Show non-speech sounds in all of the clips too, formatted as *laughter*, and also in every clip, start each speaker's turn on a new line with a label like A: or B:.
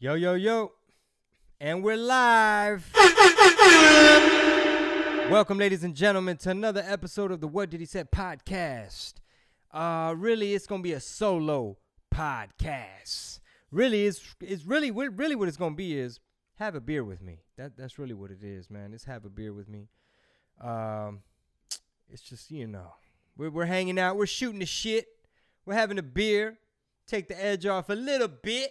A: Yo, yo, yo. And we're live. Welcome, ladies and gentlemen, to another episode of the What Did He Say podcast. Uh, really, it's gonna be a solo podcast. Really, it's it's really really what it's gonna be is have a beer with me. That that's really what it is, man. It's have a beer with me. Um, it's just you know we're we're hanging out, we're shooting the shit, we're having a beer, take the edge off a little bit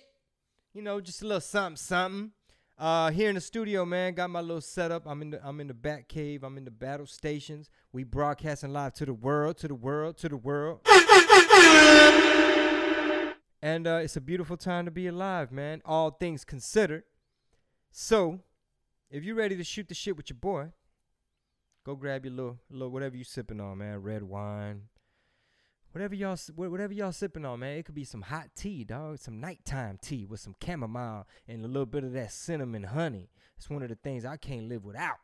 A: you know, just a little something, something. Uh, here in the studio, man, got my little setup. I'm in the I'm in the back cave. I'm in the battle stations. We broadcasting live to the world, to the world, to the world. and uh, it's a beautiful time to be alive, man. All things considered. So, if you're ready to shoot the shit with your boy, go grab your little little whatever you sipping on, man. Red wine, whatever y'all whatever y'all sipping on, man. It could be some hot tea, dog, some nighttime tea with some chamomile and a little bit of that cinnamon honey. It's one of the things I can't live without.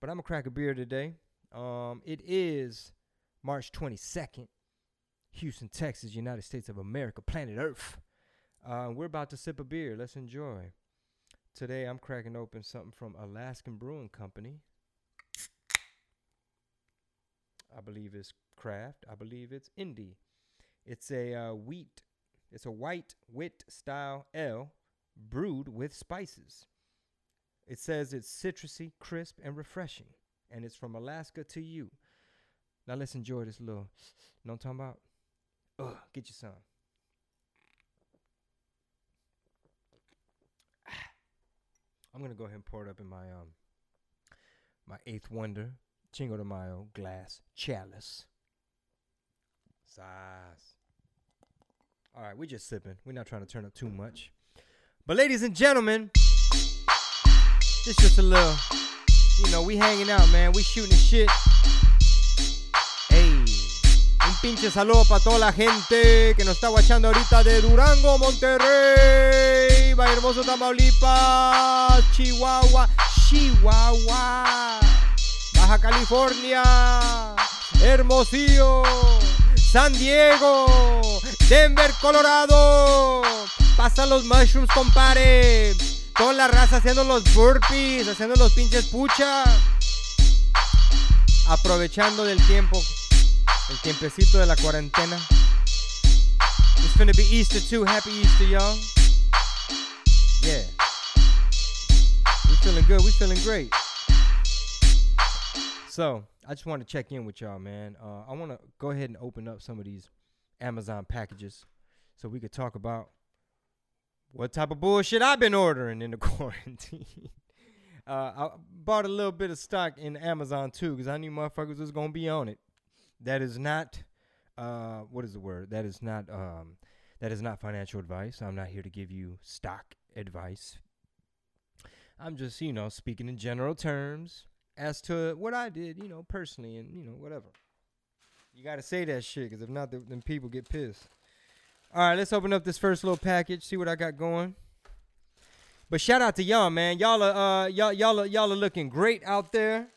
A: But I'm gonna crack a beer today. Um, it is March 22nd, Houston, Texas, United States of America, planet Earth. Uh, we're about to sip a beer. Let's enjoy. Today I'm cracking open something from Alaskan Brewing Company. I believe it's craft. I believe it's indie. It's a uh, wheat. It's a white wit style ale brewed with spices. It says it's citrusy, crisp, and refreshing, and it's from Alaska to you. Now let's enjoy this little. Know what I'm talking about? Ugh, get you some. *sighs* I'm gonna go ahead and pour it up in my um my eighth wonder Cinco de Mayo glass chalice. Size. All right, we're just sipping. We're not trying to turn up too much. But ladies and gentlemen, this just a little, you know, we hanging out, man. We shooting shit. Hey, un pinche saludo para toda la gente que nos está guachando ahorita de Durango, Monterrey, Valle Hermoso, Tamaulipas, Chihuahua, Chihuahua. Baja California, Hermosillo, San Diego, Denver, Colorado. Pasan los mushrooms, compare. Con la raza haciendo los burpees, haciendo los pinches puchas. Aprovechando del tiempo, el tiempecito de la cuarentena. It's gonna be Easter too. Happy Easter, y'all. Yeah. We feeling good. We feeling great. So I just want to check in with y'all, man. Uh, I want to go ahead and open up some of these Amazon packages so we could talk about what type of bullshit I've been ordering in the *laughs* quarantine. uh, I bought a little bit of stock in Amazon too because I knew motherfuckers was gonna be on it. That is not, uh, what is the word? That is not, um, that is not financial advice. I'm not here to give you stock advice. I'm just, you know, speaking in general terms as to what I did, you know, personally, and you know, whatever. You gotta say that shit, cause if not, then people get pissed. All right, let's open up this first little package, see what I got going. But shout out to y'all, man. Y'all are uh, y'all y'all are, y'all are looking great out there.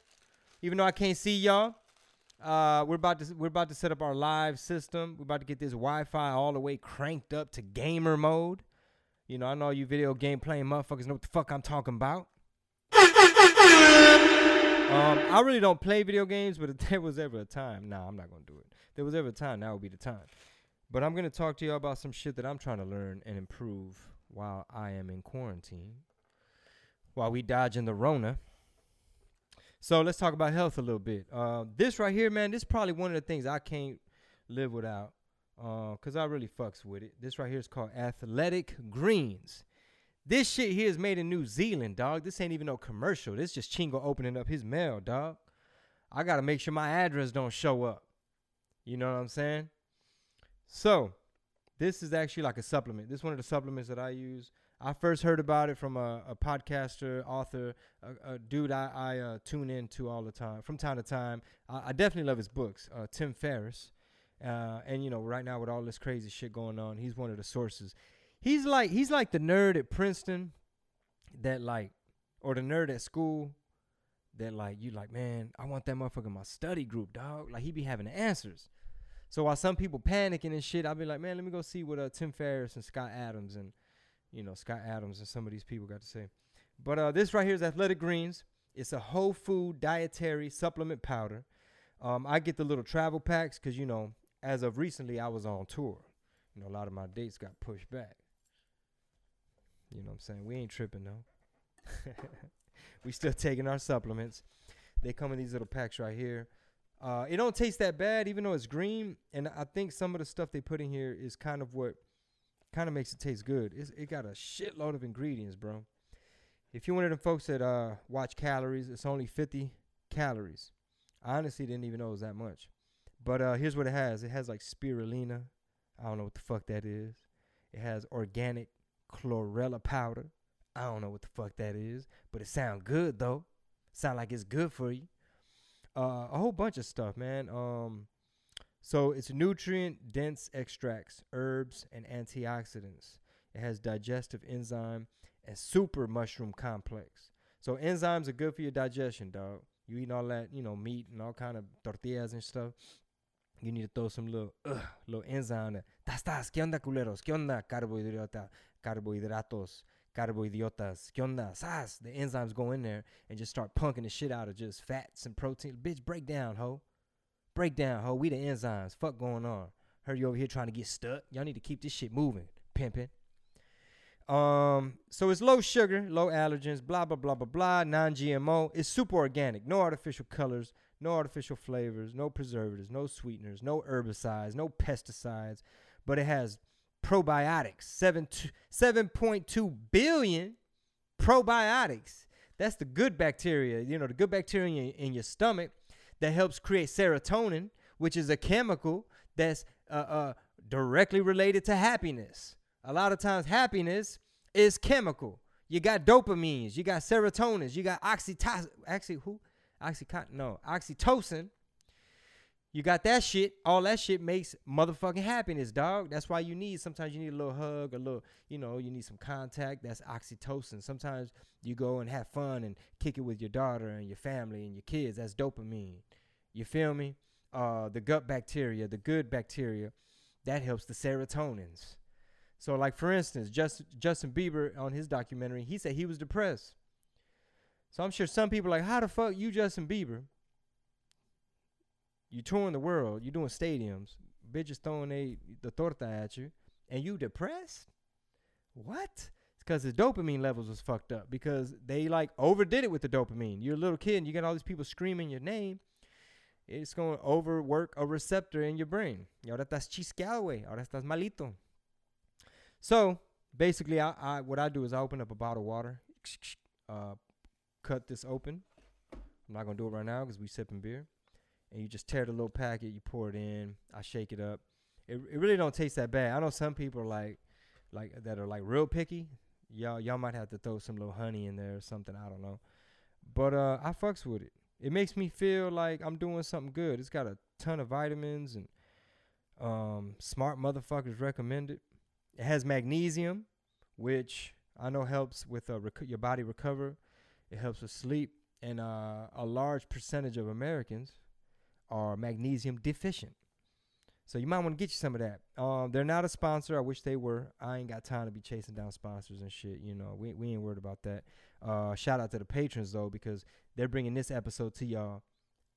A: Even though I can't see y'all, uh, we're about to we're about to set up our live system. We're about to get this Wi-Fi all the way cranked up to gamer mode. You know, I know you video game playing motherfuckers know what the fuck I'm talking about. *laughs* Um, I really don't play video games, but if *laughs* there was ever a time, nah, I'm not gonna do it. If there was ever a time, now would be the time. But I'm gonna talk to y'all about some shit that I'm trying to learn and improve while I am in quarantine, while we dodging the Rona. So let's talk about health a little bit. Uh, this right here, man, this is probably one of the things I can't live without, uh, cause I really fucks with it. This right here is called Athletic Greens. This shit here is made in New Zealand, dog. This ain't even no commercial. This just Chingo opening up his mail, dog. I gotta make sure my address don't show up. You know what I'm saying? So, this is actually like a supplement. This is one of the supplements that I use. I first heard about it from a, a podcaster, author, a, a dude I, I uh, tune into all the time, from time to time. I, I definitely love his books. Uh, Tim Ferriss, uh, and you know, right now with all this crazy shit going on, he's one of the sources. He's like he's like the nerd at Princeton that like, or the nerd at school that like you like, man, I want that motherfucker in my study group, dog. Like he be having the answers. So while some people panicking and shit, I'll be like, man, let me go see what uh, Tim Ferriss and Scott Adams and you know Scott Adams and some of these people got to say. But uh, this right here is Athletic Greens. It's a whole food dietary supplement powder. Um, I get the little travel packs because you know, as of recently, I was on tour. You know, a lot of my dates got pushed back. You know what I'm saying? We ain't tripping though. *laughs* we still taking our supplements. They come in these little packs right here. Uh, it don't taste that bad, even though it's green. And I think some of the stuff they put in here is kind of what kind of makes it taste good. It's, it got a shitload of ingredients, bro. If you're one of them folks that uh, watch calories, it's only 50 calories. I honestly didn't even know it was that much. But uh, here's what it has. It has like spirulina. I don't know what the fuck that is. It has organic chlorella powder. I don't know what the fuck that is, but it sounds good though. Sound like it's good for you. Uh, a whole bunch of stuff, man. Um, so it's nutrient dense extracts, herbs, and antioxidants. It has digestive enzyme and super mushroom complex. So enzymes are good for your digestion, dog. You eating all that, you know, meat and all kind of tortillas and stuff. You need to throw some little, uh, little enzyme there. Tas, ¿Qué onda, culeros? ¿Qué onda? Carbohidrata, carbohidratos, carbohidrotas. ¿Qué onda? Sas. The enzymes go in there and just start punking the shit out of just fats and protein. Bitch, break down, ho. Break down, ho. We the enzymes. Fuck going on. Heard you over here trying to get stuck. Y'all need to keep this shit moving. Pimping. Um, so it's low sugar, low allergens, blah blah blah blah blah, non-GMO. It's super organic, no artificial colors, no artificial flavors, no preservatives, no sweeteners, no herbicides, no pesticides, but it has probiotics, 7 7.2 billion probiotics. That's the good bacteria, you know, the good bacteria in your, stomach that helps create serotonin, which is a chemical that's uh, uh, directly related to happiness. A lot of times, happiness is chemical. You got dopamines, you got serotonins, you got oxytocin. Actually, who? Oxycontin? No, oxytocin. You got that shit. All that shit makes motherfucking happiness, dog. That's why you need. Sometimes you need a little hug, a little, you know, you need some contact. That's oxytocin. Sometimes you go and have fun and kick it with your daughter and your family and your kids. That's dopamine. You feel me? Uh, the gut bacteria, the good bacteria, that helps the serotonins. So, like for instance, Just, Justin Bieber on his documentary, he said he was depressed. So I'm sure some people are like, how the fuck you Justin Bieber? You touring the world, you doing stadiums, bitches throwing a, the torta at you, and you depressed? What? It's because his dopamine levels was fucked up because they like overdid it with the dopamine. You're a little kid and you got all these people screaming your name. It's going to overwork a receptor in your brain. Ahora estás chisqueado. Ahora estás malito. So basically, I, I what I do is I open up a bottle of water, uh, cut this open. I'm not gonna do it right now because we sipping beer, and you just tear the little packet, you pour it in. I shake it up. It it really don't taste that bad. I know some people are like like that are like real picky. Y'all y'all might have to throw some little honey in there or something. I don't know, but uh, I fucks with it. It makes me feel like I'm doing something good. It's got a ton of vitamins and um, smart motherfuckers recommend it. It has magnesium, which I know helps with uh, rec- your body recover. It helps with sleep, and uh, a large percentage of Americans are magnesium deficient. So you might want to get you some of that. Um, they're not a sponsor. I wish they were. I ain't got time to be chasing down sponsors and shit. You know, we we ain't worried about that. Uh, shout out to the patrons though because they're bringing this episode to y'all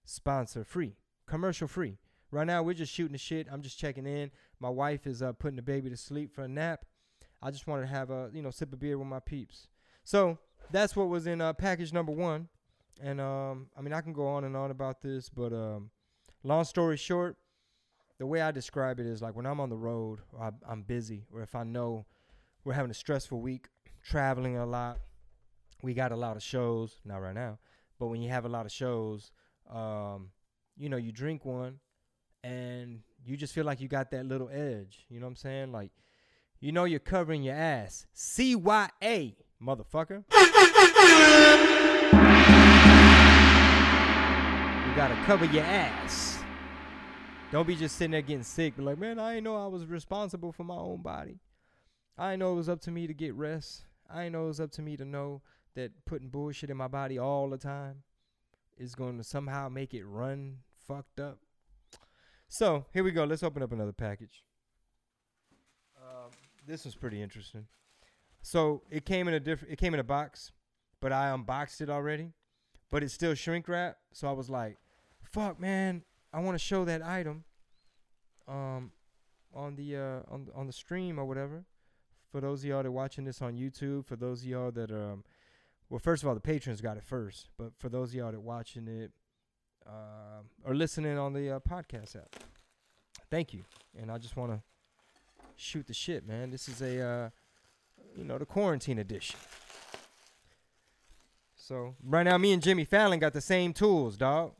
A: sponsor free, commercial free. Right now, we're just shooting the shit. I'm just checking in. My wife is uh, putting the baby to sleep for a nap. I just wanted to have a you know sip of beer with my peeps. So that's what was in uh, package number one. And um, I mean, I can go on and on about this, but um, long story short, the way I describe it is like when I'm on the road, or I, I'm busy, or if I know we're having a stressful week, traveling a lot, we got a lot of shows. Not right now, but when you have a lot of shows, um, you know, you drink one, and you just feel like you got that little edge. You know what I'm saying? Like, you know, you're covering your ass. CYA, motherfucker. *laughs* You gotta cover your ass. Don't be just sitting there getting sick. Be like, man, I didn't know I was responsible for my own body. I didn't know it was up to me to get rest. I didn't know it was up to me to know that putting bullshit in my body all the time is going to somehow make it run fucked up. So here we go. Let's open up another package. Um, this was pretty interesting. So it came in a different. It came in a box, but I unboxed it already. But it's still shrink wrap. So I was like, "Fuck, man! I want to show that item." Um, on the uh on on the stream or whatever. For those of y'all that are watching this on YouTube, for those of y'all that are, um, well, first of all, the patrons got it first. But for those of y'all that watching it uh, or listening on the uh, podcast app, thank you. And I just want to shoot the shit, man. This is a, uh, you know, the quarantine edition. So right now, me and Jimmy Fallon got the same tools, dog.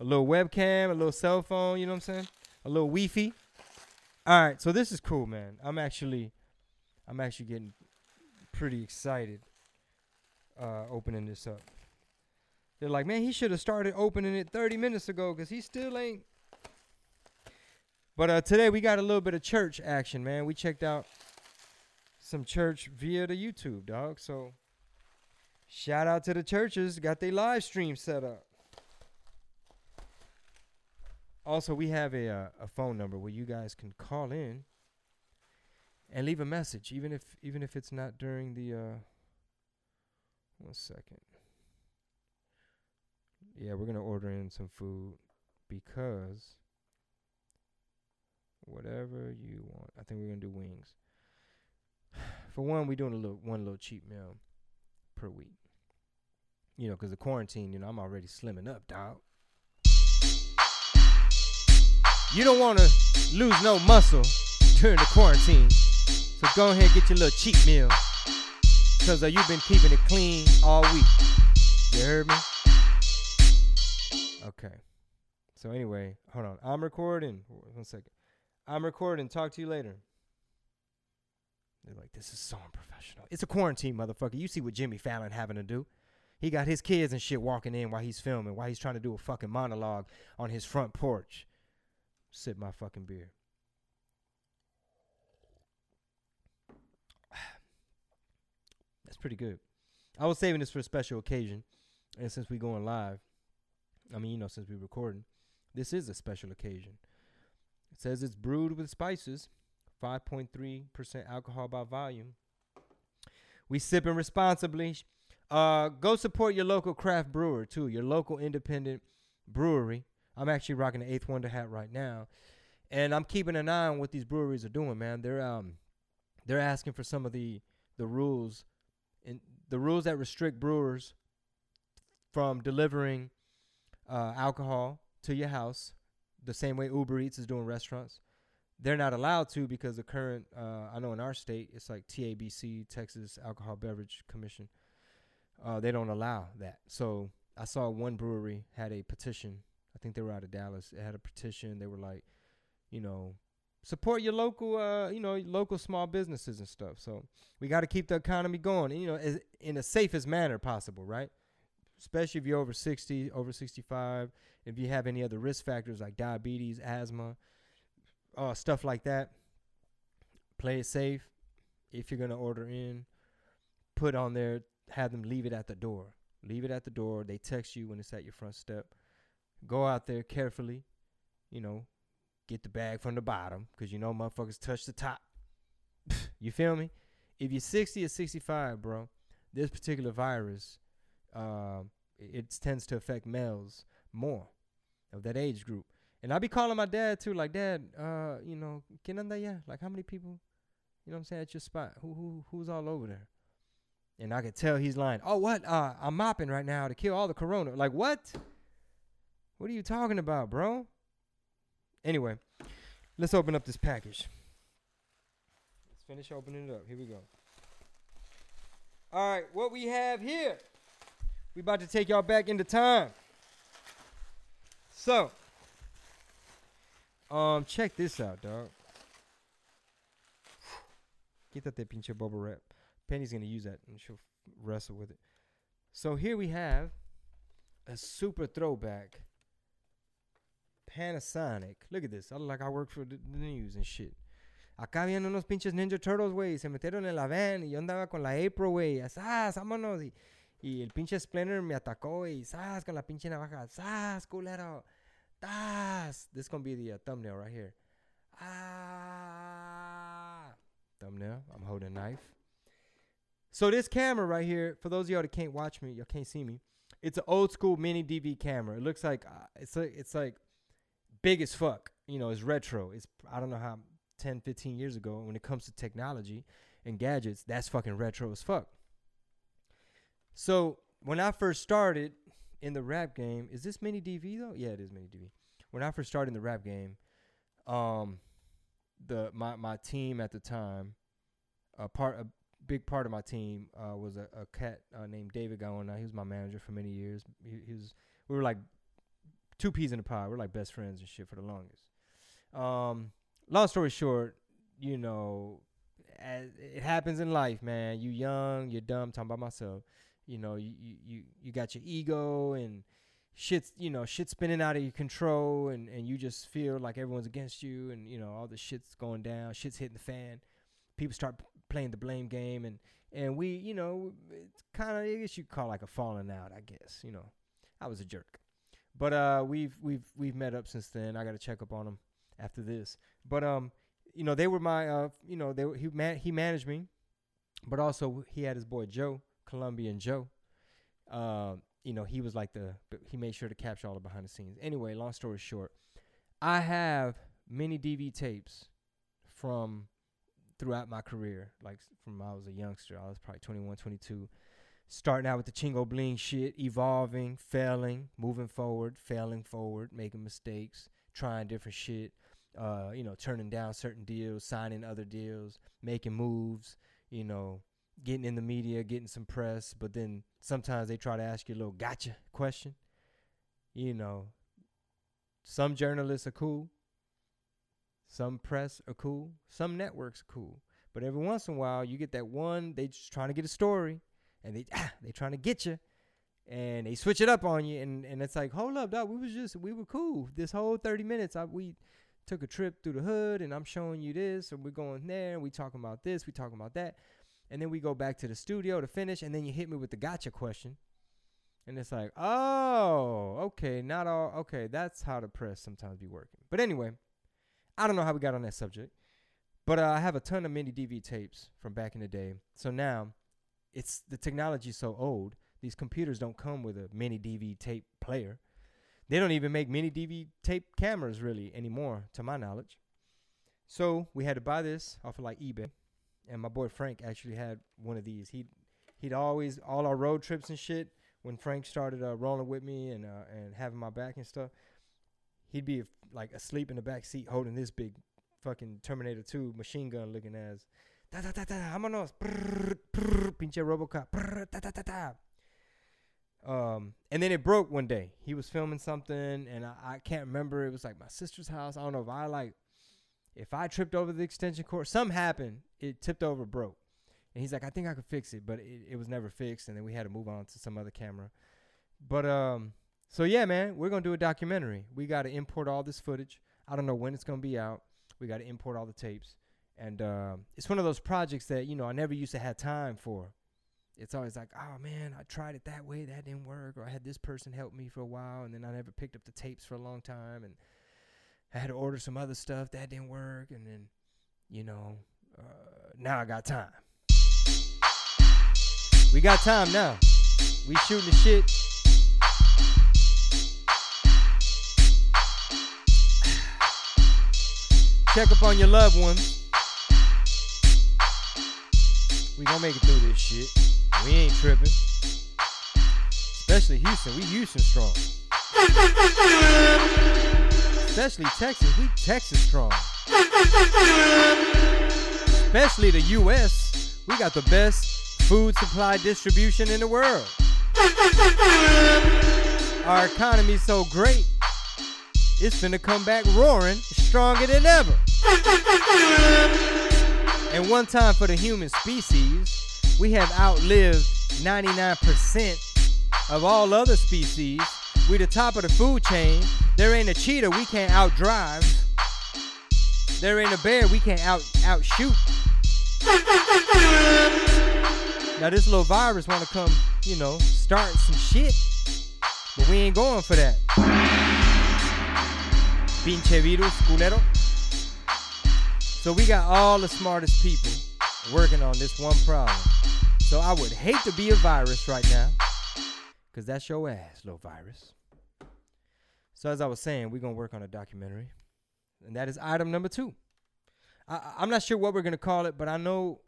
A: A little webcam, a little cell phone. You know what I'm saying? A little Wi-Fi. All right, so this is cool, man. I'm actually, I'm actually getting pretty excited uh, opening this up. They're like, man, he should have started opening it 30 minutes ago because he still ain't. But uh, today we got a little bit of church action, man. We checked out some church via the YouTube, dog. So shout out to the churches, got their live stream set up. Also, we have a uh, a phone number where you guys can call in and leave a message, even if even if it's not during the. Uh, one second. Yeah, we're gonna order in some food because whatever you want. I think we're gonna do wings. *sighs* For one, we're doing a little one little cheap meal per week. You know, because the quarantine. You know, I'm already slimming up, dog. You don't want to lose no muscle during the quarantine, so go ahead and get your little cheat meal. Cause uh, you've been keeping it clean all week. You heard me? Okay. So anyway, hold on. I'm recording. One second. I'm recording. Talk to you later. They're like, this is so unprofessional. It's a quarantine, motherfucker. You see what Jimmy Fallon having to do? He got his kids and shit walking in while he's filming, while he's trying to do a fucking monologue on his front porch. Sip my fucking beer. *sighs* That's pretty good. I was saving this for a special occasion. And since we going live, I mean, you know, since we recording, this is a special occasion. It says it's brewed with spices, 5.3% alcohol by volume. We sipping responsibly. Uh, go support your local craft brewer too, your local independent brewery. I'm actually rocking the Eighth Wonder hat right now, and I'm keeping an eye on what these breweries are doing. Man, they're um, they're asking for some of the the rules, and the rules that restrict brewers from delivering uh, alcohol to your house, the same way Uber Eats is doing restaurants. They're not allowed to because the current, uh, I know in our state, it's like TABC, Texas Alcohol Beverage Commission. Uh, they don't allow that. So I saw one brewery had a petition. I think they were out of Dallas. It had a petition. They were like, you know, support your local, uh, you know, local small businesses and stuff. So we got to keep the economy going, and, you know, as, in the safest manner possible, right? especially if you're over 60, over 65, if you have any other risk factors like diabetes, asthma, uh, stuff like that. Play it safe. If you're to order in, put on there, have them leave it at the door. Leave it at the door. They text you when it's at your front step. Go out there carefully, you know, get the bag from the bottom because you know motherfuckers touch the top. *laughs* you feel me? If you're 60 or 65, bro, this particular virus um, it, tends to affect males more of that age group. And I be calling my dad too, like, Dad, uh, you know, ¿quién anda allá? Like, how many people, you know what I'm saying, at your spot? Who who who's all over there? And I could tell he's lying. Oh, what? Uh, I'm mopping right now to kill all the corona. Like, what? What are you talking about, bro? Anyway, let's open up this package. Let's finish opening it up. Here we go. All right, what we have here. We about to take y'all back into time. So, Um, check this out, dog. *sighs* Get that Quítate pinche bubble wrap. Penny's gonna use that and she'll wrestle with it. So here we have a super throwback Panasonic. Look at this. I look like I work for the, news and shit. Acá vienen unos pinches Ninja Turtles, güey. Se metieron en la van y yo andaba con la April, güey. ¡Sas! ¡Vámonos! Y, y el pinche Splinter me atacó, y ¡Sas! Con la pinche navaja. ¡Sas! Culero. ¡Tas! This is gonna be the uh, thumbnail right here. Ah! Thumbnail. I'm holding a knife. So this camera right here, for those of y'all that can't watch me, y'all can't see me. It's an old school mini DV camera. It looks like uh, it's like it's like big as fuck. You know, it's retro. It's I don't know how 10, 15 years ago when it comes to technology and gadgets, that's fucking retro as fuck. So when I first started in the rap game, is this mini DV though? Yeah, it is mini DV. When I first started in the rap game, um, the my my team at the time, a part a big part of my team uh, was a, a cat uh, named David Gawina. He was my manager for many years. He, he was we were like two peas in a pod. We're like best friends and shit for the longest. Um, long story short, you know, as it happens in life, man. You young, you're dumb. Talking about myself, you know, you you you got your ego and shit's you know shit's spinning out of your control, and and you just feel like everyone's against you, and you know all the shit's going down, shit's hitting the fan. People start playing the blame game, and and we, you know, it's kind of I guess you call like a falling out. I guess you know, I was a jerk, but uh, we've we've we've met up since then. I got to check up on him after this. But um, you know, they were my uh, you know, they were, he man he managed me, but also he had his boy Joe, Colombian Joe. Uh, you know, he was like the he made sure to capture all the behind the scenes. Anyway, long story short, I have many DV tapes from throughout my career, like from I was a youngster. I was probably 21, 22. Starting out with the Chingo Bling shit, evolving, failing, moving forward, failing forward, making mistakes, trying different shit, uh, you know, turning down certain deals, signing other deals, making moves, you know, getting in the media, getting some press, but then sometimes they try to ask you a little gotcha question. You know, some journalists are cool, some press are cool, some networks are cool. But every once in a while, you get that one, they just trying to get a story, and they ah, *clears throat* they trying to get you, and they switch it up on you, and, and it's like, hold up, dog, we was just we were cool this whole thirty minutes. I, we took a trip through the hood and I'm showing you this and we're going there and we talking about this, we talking about that. And then we go back to the studio to finish and then you hit me with the gotcha question. And it's like, oh, okay, not all okay, that's how the press sometimes be working. But anyway, I don't know how we got on that subject. But uh, I have a ton of mini DV tapes from back in the day. So now it's the technology's so old, these computers don't come with a mini DV tape player. They don't even make mini DV tape cameras really anymore, to my knowledge. So we had to buy this off of like eBay, and my boy Frank actually had one of these. He he'd always all our road trips and shit. When Frank started uh, rolling with me and uh, and having my back and stuff, he'd be like asleep in the back seat holding this big fucking Terminator 2 machine gun looking as da da da da vámonos pinche Robocop da da da da um, and then it broke one day. He was filming something, and I, I can't remember. It was like my sister's house. I don't know if I like, if I tripped over the extension cord. Something happened. It tipped over, broke. And he's like, I think I could fix it, but it, it was never fixed. And then we had to move on to some other camera. But um, so yeah, man, we're gonna do a documentary. We got to import all this footage. I don't know when it's gonna be out. We got to import all the tapes, and uh, it's one of those projects that you know I never used to have time for it's always like, oh man, I tried it that way, that didn't work, or I had this person help me for a while, and then I never picked up the tapes for a long time, and I had to order some other stuff that didn't work, and then, you know, uh, now I got time. We got time now. We shooting the shit. *sighs* Check up on your loved ones. We gonna make it through this shit. We ain't tripping. Especially Houston. We Houston strong. Especially Texas. We Texas strong. Especially the U.S. We got the best food supply distribution in the world. Our economy's so great. it's finna come back roaring, stronger than ever. And one time for the human species, we have outlived 99% of all other species. We the top of the food chain. There ain't a cheetah we can't outdrive. There ain't a bear we can't out outshoot. Now this little virus wanna come, you know, start some shit. But we ain't going for that. Pinche virus, culero. So we got all the smartest people working on this one problem. So I would hate to be a virus right now. Cause that's your ass, little virus. So as I was saying, we're gonna work on a documentary. And that is item number two. I, I'm not sure what we're gonna call it, but I know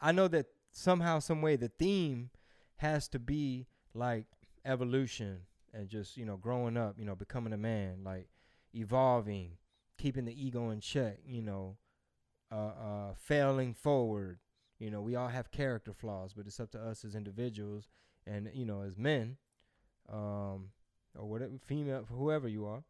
A: I know that somehow, some way, the theme has to be like evolution and just you know growing up, you know, becoming a man, like evolving, keeping the ego in check, you know, uh, uh, failing forward. You know, we all have character flaws, but it's up to us as individuals and you know as men, um, or whatever, female, whoever you are,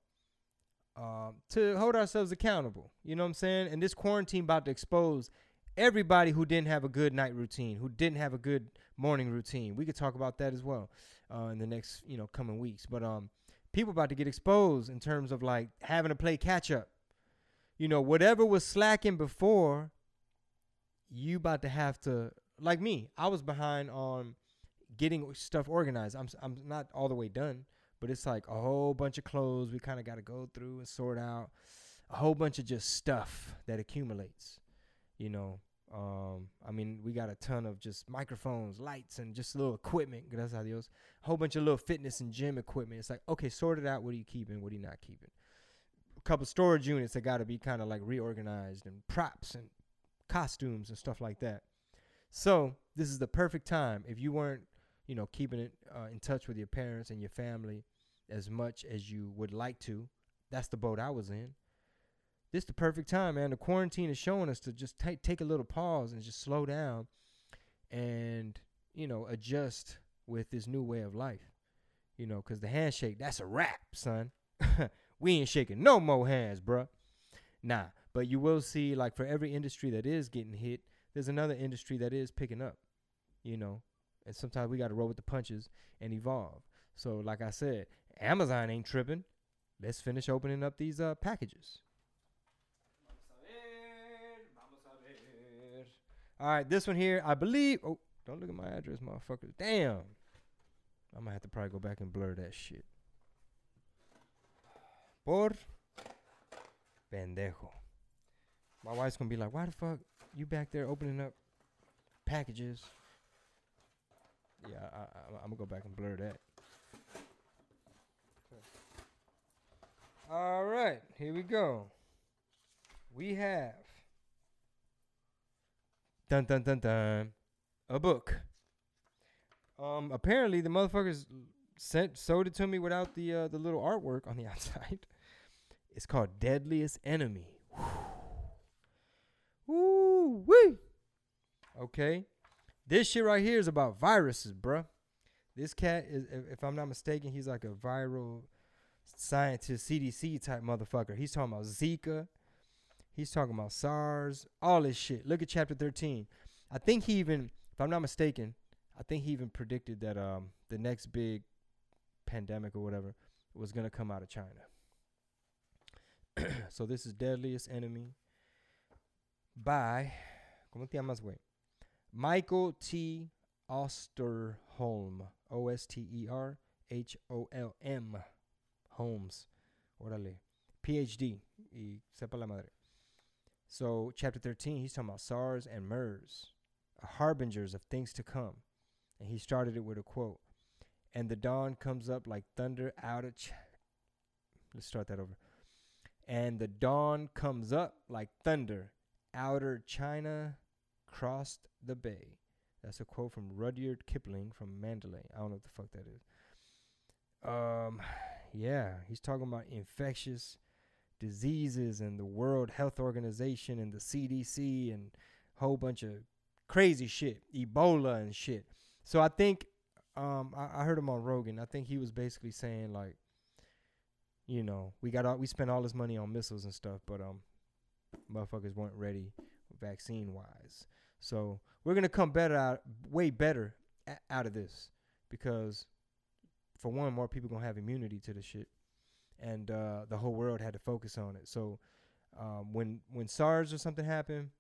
A: um, to hold ourselves accountable. You know what I'm saying? And this quarantine about to expose everybody who didn't have a good night routine, who didn't have a good morning routine. We could talk about that as well uh, in the next, you know, coming weeks. But um, people about to get exposed in terms of like having to play catch up. You know, whatever was slacking before, you about to have to like me. I was behind on getting stuff organized. I'm I'm not all the way done, but it's like a whole bunch of clothes we kind of got to go through and sort out. A whole bunch of just stuff that accumulates. You know, um, I mean, we got a ton of just microphones, lights, and just little equipment. Gracias a Dios. A whole bunch of little fitness and gym equipment. It's like, okay, sort it out. What are you keeping? What are you not keeping? Couple storage units that got to be kind of like reorganized and props and costumes and stuff like that. So this is the perfect time if you weren't, you know, keeping it uh, in touch with your parents and your family as much as you would like to. That's the boat I was in this is the perfect time, man. The quarantine is showing us to just take take a little pause and just slow down and, you know, adjust with this new way of life. You know, because the handshake, that's a wrap, son. *laughs* we ain't shaking no more hands, bruh. Nah, but you will see, like, for every industry that is getting hit, there's another industry that is picking up, you know. And sometimes we got to roll with the punches and evolve. So, like I said, Amazon ain't tripping. Let's finish opening up these uh, packages. All right, this one here, I believe. Oh, don't look at my address, motherfuckers. Damn. I'm gonna have to probably go back and blur that shit. Por pendejo. My wife's gonna be like, "Why the fuck you back there opening up packages?" Yeah, I, I, I'm gonna go back and blur that. All right, here we go. We have Dun dun dun dun. A book. Um, apparently the motherfuckers sent sold it to me without the uh, the little artwork on the *laughs* outside. It's called Deadliest Enemy. Woo wee. Okay, this shit right here is about viruses, bruh. This cat is, if I'm not mistaken, he's like a viral scientist, CDC type motherfucker. He's talking about Zika, He's talking about SARS, all this shit. Look at chapter 13. I think he even, if I'm not mistaken, I think he even predicted that um the next big pandemic or whatever was gonna come out of China. *clears throat* so this is Deadliest Enemy by ¿Cómo te llamas, güey? Michael T. Osterholm. O S T E R H O L M. Holmes. Órale. PhD. Y sepa la madre. So, chapter 13, he's talking about SARS and MERS, harbingers of things to come. And he started it with a quote And the dawn comes up like thunder out of. Ch- Let's start that over. And the dawn comes up like thunder. Outer China crossed the bay. That's a quote from Rudyard Kipling from Mandalay. I don't know what the fuck that is. Um, yeah, he's talking about infectious diseases and the World Health Organization and the CDC and a whole bunch of crazy shit, Ebola and shit. So I think um, I, I heard him on Rogan. I think he was basically saying like you know, we got all we spent all this money on missiles and stuff, but um, motherfuckers weren't ready vaccine wise. So we're gonna come better out, way better a- out of this because for one, more people gonna have immunity to the shit, and uh, the whole world had to focus on it. So um, when when SARS or something happened,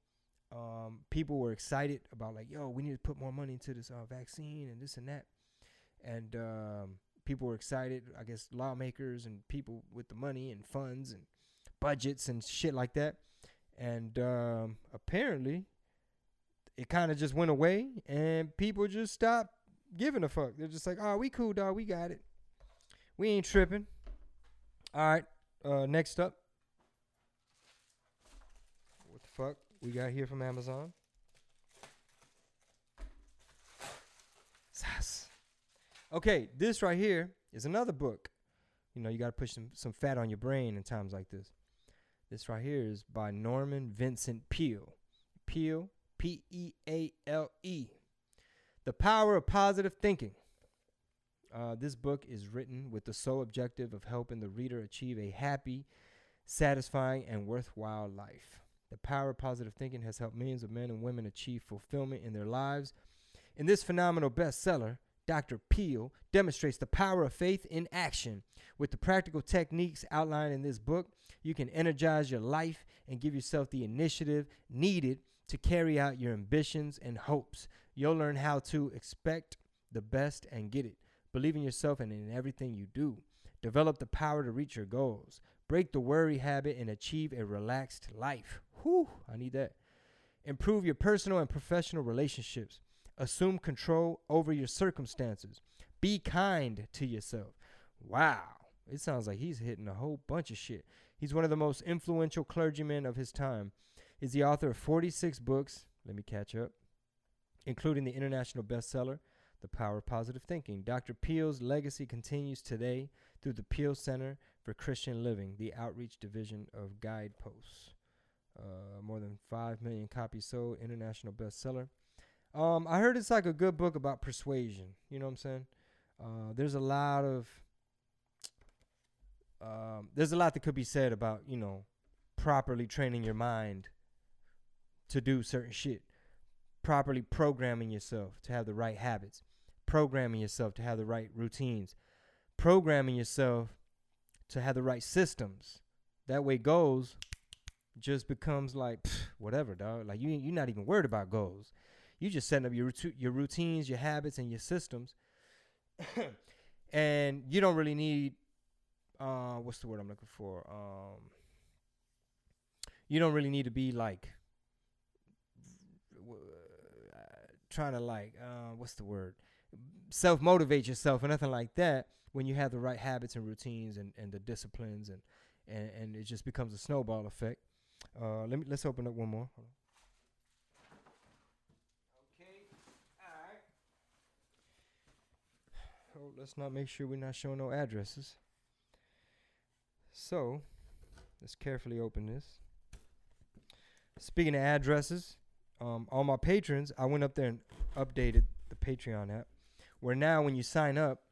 A: um, people were excited about like, yo, we need to put more money into this uh, vaccine and this and that, and um, people were excited. I guess lawmakers and people with the money and funds and budgets and shit like that, and um, apparently, it kind of just went away, and people just stopped giving a fuck. They're just like, oh, we cool, dog. We got it. We ain't tripping. All right. Uh, next up. What the fuck we got here from Amazon? Sass. Okay, this right here is another book. You know, you got to push some, some fat on your brain in times like this. This right here is by Norman Vincent Peale. Peale, P E A L E. The Power of Positive Thinking. Uh, this book is written with the sole objective of helping the reader achieve a happy, satisfying, and worthwhile life. The power of positive thinking has helped millions of men and women achieve fulfillment in their lives. In this phenomenal bestseller, Dr. Peale demonstrates the power of faith in action. With the practical techniques outlined in this book, you can energize your life and give yourself the initiative needed to carry out your ambitions and hopes. You'll learn how to expect the best and get it. Believe in yourself and in everything you do. Develop the power to reach your goals. Break the worry habit and achieve a relaxed life. Whew, I need that. Improve your personal and professional relationships. Assume control over your circumstances. Be kind to yourself. Wow. It sounds like he's hitting a whole bunch of shit. He's one of the most influential clergymen of his time. He's the author of 46 books. Let me catch up. Including the international bestseller, The Power of Positive Thinking. Dr. Peale's legacy continues today through the Peale Center for Christian Living, the outreach division of Guideposts. Uh, more than 5 million copies sold, international bestseller. Um, I heard it's like a good book about persuasion. You know what I'm saying? Uh, there's a lot of um, there's a lot that could be said about you know properly training your mind to do certain shit, properly programming yourself to have the right habits, programming yourself to have the right routines, programming yourself to have the right systems. That way, goals just becomes like pff, whatever, dog. Like you, you're not even worried about goals. You just setting up your your routines, your habits, and your systems, *coughs* and you don't really need uh, what's the word I'm looking for? Um, you don't really need to be like uh, trying to like uh, what's the word? Self motivate yourself or nothing like that when you have the right habits and routines and, and the disciplines and, and and it just becomes a snowball effect. Uh, let me let's open up one more. Hold on. Okay, all right. Oh, let's not make sure we're not showing no addresses. So, let's carefully open this. Speaking of addresses, um, all my patrons, I went up there and updated the Patreon app, where now when you sign up,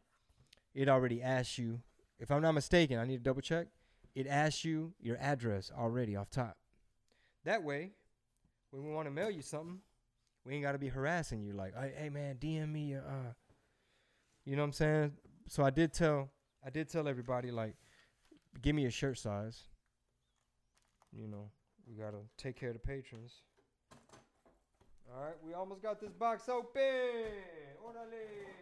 A: it already asks you. If I'm not mistaken, I need to double check. It asks you your address already off top. That way, when we want to mail you something, we ain't got to be harassing you like, hey, man, DM me your, uh, you know what I'm saying? So I did tell, I did tell everybody like, give me a shirt size. You know, we gotta take care of the patrons. All right, we almost got this box open. Orale.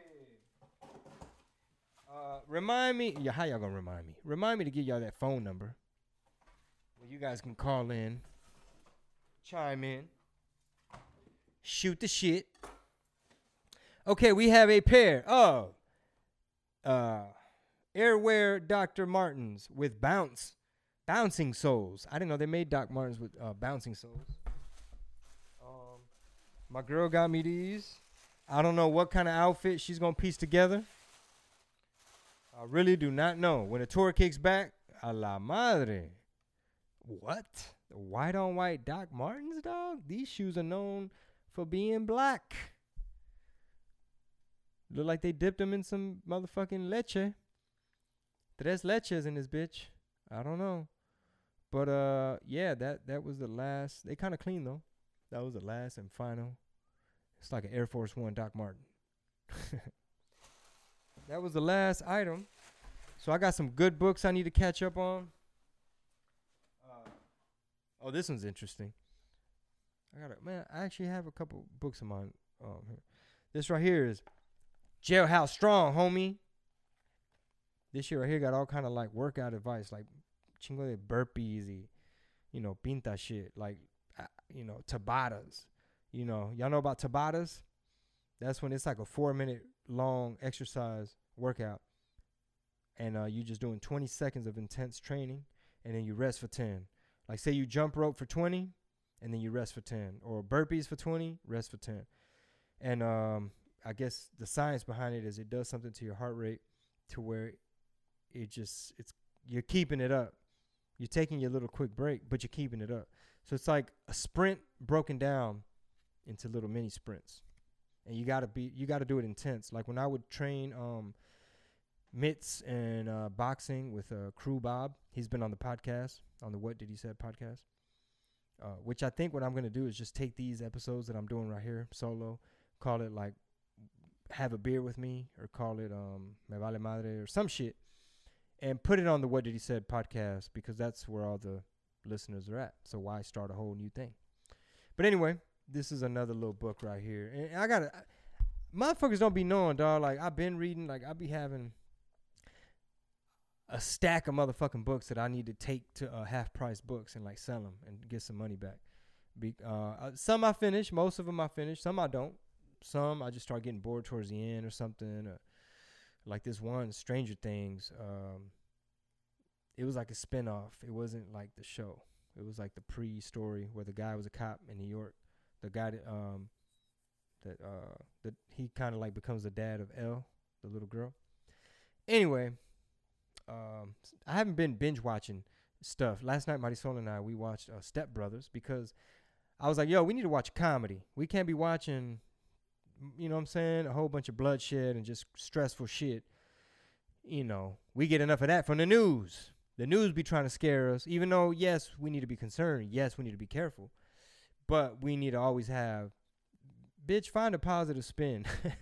A: Uh, remind me. Yeah, how y'all gonna remind me? Remind me to give y'all that phone number. Where you guys can call in, chime in, shoot the shit. Okay, we have a pair of uh AirWair Dr. Martens with bounce, bouncing soles. I didn't know they made Doc Martens with uh, bouncing soles. Um, my girl got me these. I don't know what kind of outfit she's gonna piece together. I really do not know. When the tour kicks back, a la madre. What? White on white Doc Martens, dog? These shoes are known for being black. Look like they dipped them in some motherfucking leche. tres leches in this bitch. I don't know. But uh yeah, that that was the last they kinda clean though. That was the last and final. It's like an Air Force One Doc Martin. *laughs* that was the last item. So I got some good books I need to catch up on. Uh, oh, this one's interesting. I got to man. I actually have a couple books of mine. Um, here. This right here is Jailhouse Strong, homie. This shit right here got all kind of like workout advice, like chingo de burpees, you know, pinta shit, like you know, tabatas. You know, y'all know about tabatas? That's when it's like a four minute long exercise workout, and uh, you just doing 20 seconds of intense training, and then you rest for 10. Like say you jump rope for 20, and then you rest for 10, or burpees for 20, rest for 10. And um, I guess the science behind it is it does something to your heart rate to where it just it's you're keeping it up. You're taking your little quick break, but you're keeping it up. So it's like a sprint broken down into little mini sprints. And you gotta be you gotta do it intense. Like when I would train um mitts and uh, boxing with uh, Crew Bob. He's been on the podcast on the What Did He Said podcast. Uh, which I think what I'm gonna do is just take these episodes that I'm doing right here solo, call it like have a beer with me, or call it um me vale madre or some shit, and put it on the What Did He Said podcast because that's where all the listeners are at. So why start a whole new thing? But anyway, this is another little book right here, and I gotta. Motherfuckers don't be knowing, dog. Like I've been reading, like I be having a stack of motherfucking books that I need to take to uh, half price books and like sell them and get some money back. Be, uh, uh, some I finish, most of them I finish, some I don't. Some I just start getting bored towards the end or something. Or like this one, Stranger Things. Um, it was like a spinoff. It wasn't like the show. It was like the pre-story where the guy was a cop in New York. The guy that um that uh that he kind of like becomes the dad of Elle, the little girl. Anyway, um, I haven't been binge watching stuff. Last night, Marisol and I we watched uh, Step Brothers because I was like, "Yo, we need to watch comedy. We can't be watching, you know, what I'm saying, a whole bunch of bloodshed and just stressful shit. You know, we get enough of that from the news. The news be trying to scare us, even though yes, we need to be concerned. Yes, we need to be careful, but we need to always have, bitch, find a positive spin." *laughs*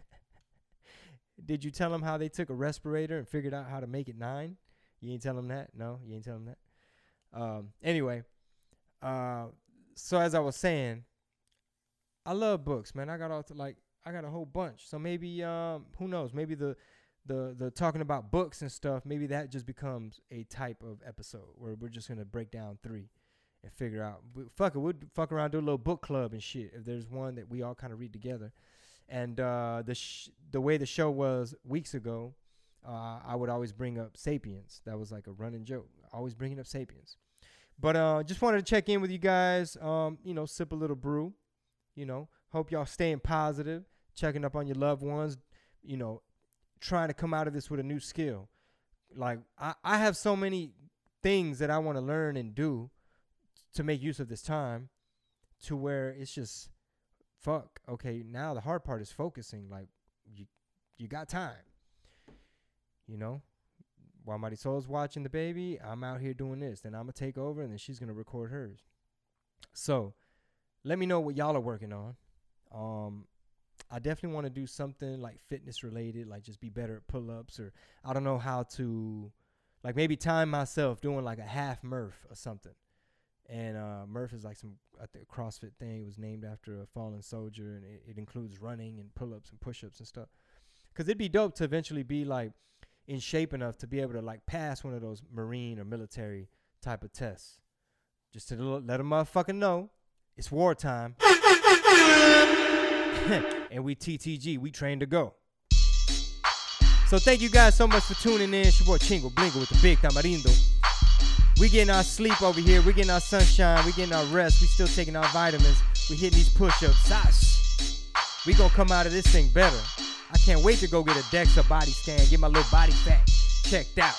A: Did you tell them how they took a respirator and figured out how to make it nine? You ain't tell them that? No, you ain't tell them that. Um, anyway, uh, so as I was saying, I love books, man. I got all to like I got a whole bunch. So maybe um, who knows? Maybe the the the talking about books and stuff. Maybe that just becomes a type of episode where we're just gonna break down three and figure out. Fuck it, we'll fuck around, do a little book club and shit. If there's one that we all kind of read together and uh, the sh- the way the show was weeks ago, uh, I would always bring up Sapiens. That was like a running joke. Always bringing up Sapiens. But uh, just wanted to check in with you guys. Um, you know, sip a little brew. You know, hope y'all staying positive, checking up on your loved ones. You know, trying to come out of this with a new skill. Like I, I have so many things that I want to learn and do to make use of this time, to where it's just fuck, okay, now the hard part is focusing. Like you you got time. You know? While Marisol's watching the baby, I'm out here doing this. Then I'm gonna take over and then she's gonna record hers. So let me know what y'all are working on. Um I definitely want to do something like fitness related, like just be better at pull ups or I don't know how to like maybe time myself doing like a half Murph or something and uh, Murph is like some I think CrossFit thing. It was named after a fallen soldier, and it, it includes running and pull-ups and push-ups and stuff. Cause it'd be dope to eventually be like in shape enough to be able to like pass one of those marine or military type of tests, just to let a motherfucker know it's wartime, *laughs* *laughs* and we TTG, we train to go. So thank you guys so much for tuning in. It's your boy Chingo Blingo with the Big Tamarindo. We getting our sleep over here. We getting our sunshine. We getting our rest. We still taking our vitamins. We hitting these push-ups. Gosh, we gonna come out of this thing better. I can't wait to go get a DEXA body scan, get my little body fat checked out.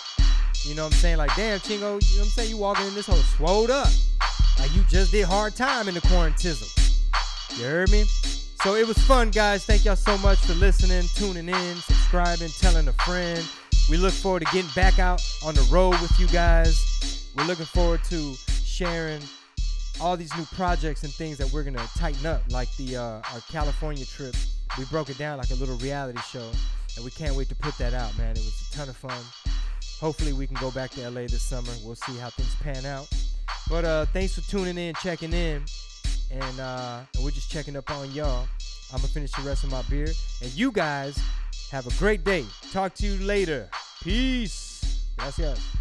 A: You know what I'm saying? Like, damn, Chingo, you know what I'm saying? You walking in this hole swole up. Like you just did hard time in the quarantine. You heard me? So it was fun, guys. Thank y'all so much for listening, tuning in, subscribing, telling a friend. We look forward to getting back out on the road with you guys. We're looking forward to sharing all these new projects and things that we're gonna tighten up, like the uh, our California trip. We broke it down like a little reality show, and we can't wait to put that out, man. It was a ton of fun. Hopefully, we can go back to LA this summer. We'll see how things pan out. But uh, thanks for tuning in, checking in, and uh, and we're just checking up on y'all. I'm gonna finish the rest of my beer, and you guys have a great day. Talk to you later. Peace. Gracias.